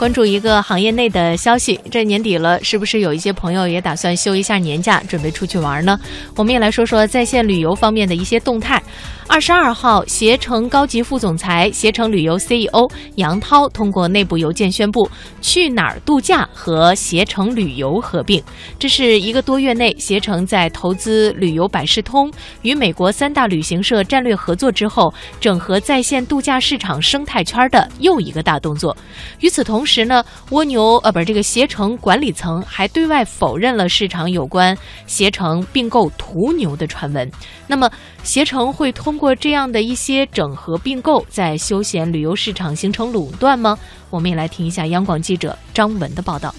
关注一个行业内的消息，这年底了，是不是有一些朋友也打算休一下年假，准备出去玩呢？我们也来说说在线旅游方面的一些动态。二十二号，携程高级副总裁、携程旅游 CEO 杨涛通过内部邮件宣布，去哪儿度假和携程旅游合并。这是一个多月内，携程在投资旅游百事通，与美国三大旅行社战略合作之后，整合在线度假市场生态圈的又一个大动作。与此同时时呢，蜗牛呃，不是这个携程管理层还对外否认了市场有关携程并购途牛的传闻。那么，携程会通过这样的一些整合并购，在休闲旅游市场形成垄断吗？我们也来听一下央广记者张文的报道。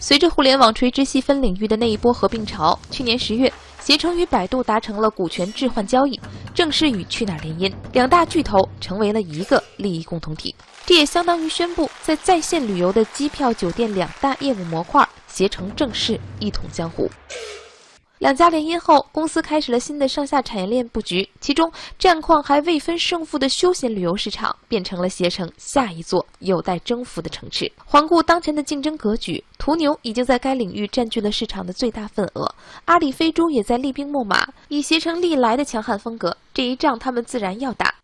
随着互联网垂直细分领域的那一波合并潮，去年十月，携程与百度达成了股权置换交易，正式与去哪儿联姻，两大巨头成为了一个利益共同体。这也相当于宣布，在在线旅游的机票、酒店两大业务模块，携程正式一统江湖。两家联姻后，公司开始了新的上下产业链布局，其中战况还未分胜负的休闲旅游市场，变成了携程下一座有待征服的城池。环顾当前的竞争格局，途牛已经在该领域占据了市场的最大份额，阿里飞猪也在厉兵秣马，以携程历来的强悍风格，这一仗他们自然要打。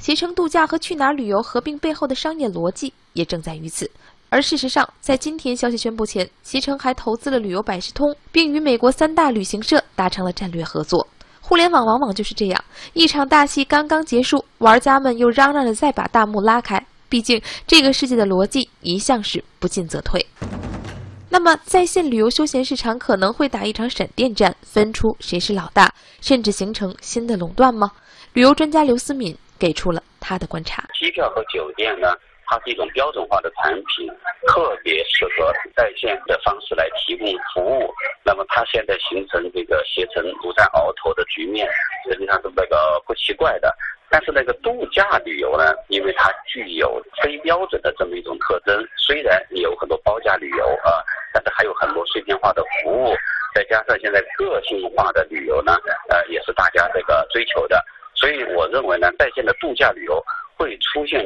携程度假和去哪儿旅游合并背后的商业逻辑也正在于此。而事实上，在今天消息宣布前，携程还投资了旅游百事通，并与美国三大旅行社达成了战略合作。互联网往往就是这样，一场大戏刚刚结束，玩家们又嚷嚷着再把大幕拉开。毕竟这个世界的逻辑一向是不进则退。那么，在线旅游休闲市场可能会打一场闪电战，分出谁是老大，甚至形成新的垄断吗？旅游专家刘思敏给出了他的观察：机票和酒店呢？它是一种标准化的产品，特别适合在线的方式来提供服务。那么它现在形成这个携程独占鳌头的局面，实际上是那个不奇怪的。但是那个度假旅游呢，因为它具有非标准的这么一种特征，虽然有很多包价旅游啊，但是还有很多碎片化的服务，再加上现在个性化的旅游呢，呃，也是大家这个追求的。所以我认为呢，在线的度假旅游。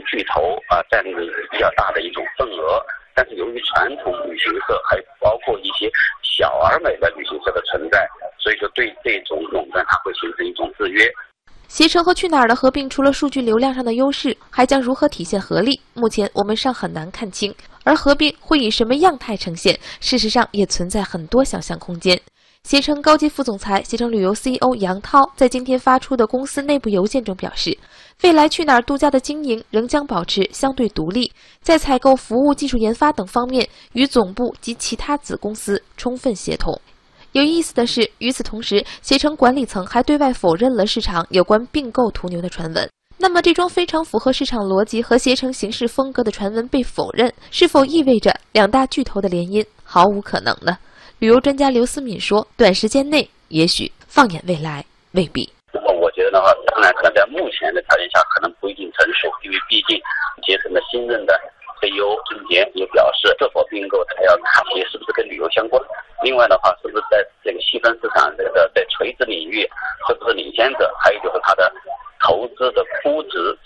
巨头啊，占比较大的一种份额，但是由于传统旅行社还包括一些小而美的旅行社的存在，所以说对这种垄断它会形成一种制约。携程和去哪儿的合并，除了数据流量上的优势，还将如何体现合力？目前我们尚很难看清，而合并会以什么样态呈现，事实上也存在很多想象空间。携程高级副总裁、携程旅游 CEO 杨涛在今天发出的公司内部邮件中表示，未来去哪儿度假的经营仍将保持相对独立，在采购、服务、技术研发等方面与总部及其他子公司充分协同。有意思的是，与此同时，携程管理层还对外否认了市场有关并购途牛的传闻。那么，这桩非常符合市场逻辑和携程行事风格的传闻被否认，是否意味着两大巨头的联姻毫无可能呢？旅游专家刘思敏说：“短时间内也许，放眼未来未必。的话，当然可能在目前的条件下，可能不一定成熟，因为毕竟携程的新任的 CEO 孙杰也表示，是否并购还要看些是不是跟旅游相关。另外的话，是不是在这个细分市场这个在垂直领域是不是领先者？还有就是他的投资的估值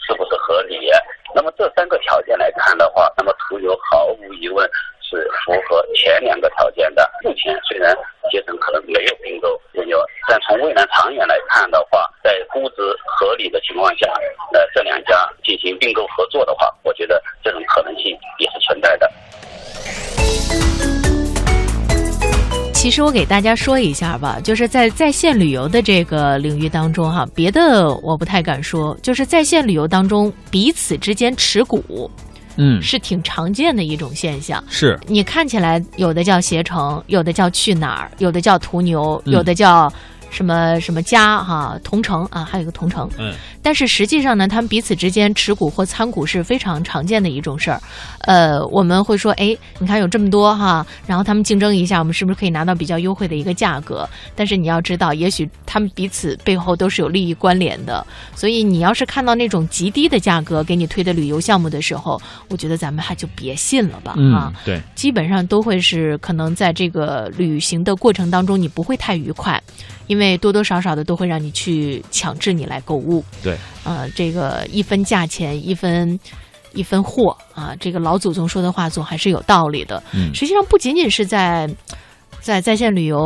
其实我给大家说一下吧，就是在在线旅游的这个领域当中，哈，别的我不太敢说，就是在线旅游当中彼此之间持股。嗯，是挺常见的一种现象。是你看起来有的叫携程，有的叫去哪儿，有的叫途牛，有的叫。什么什么家哈同城啊，还有一个同城，嗯，但是实际上呢，他们彼此之间持股或参股是非常常见的一种事儿。呃，我们会说，哎，你看有这么多哈，然后他们竞争一下，我们是不是可以拿到比较优惠的一个价格？但是你要知道，也许他们彼此背后都是有利益关联的。所以你要是看到那种极低的价格给你推的旅游项目的时候，我觉得咱们还就别信了吧啊。对，基本上都会是可能在这个旅行的过程当中，你不会太愉快。因为多多少少的都会让你去强制你来购物，对，呃，这个一分价钱一分一分货啊。这个老祖宗说的话总还是有道理的。嗯实际上不仅仅是在在在线旅游。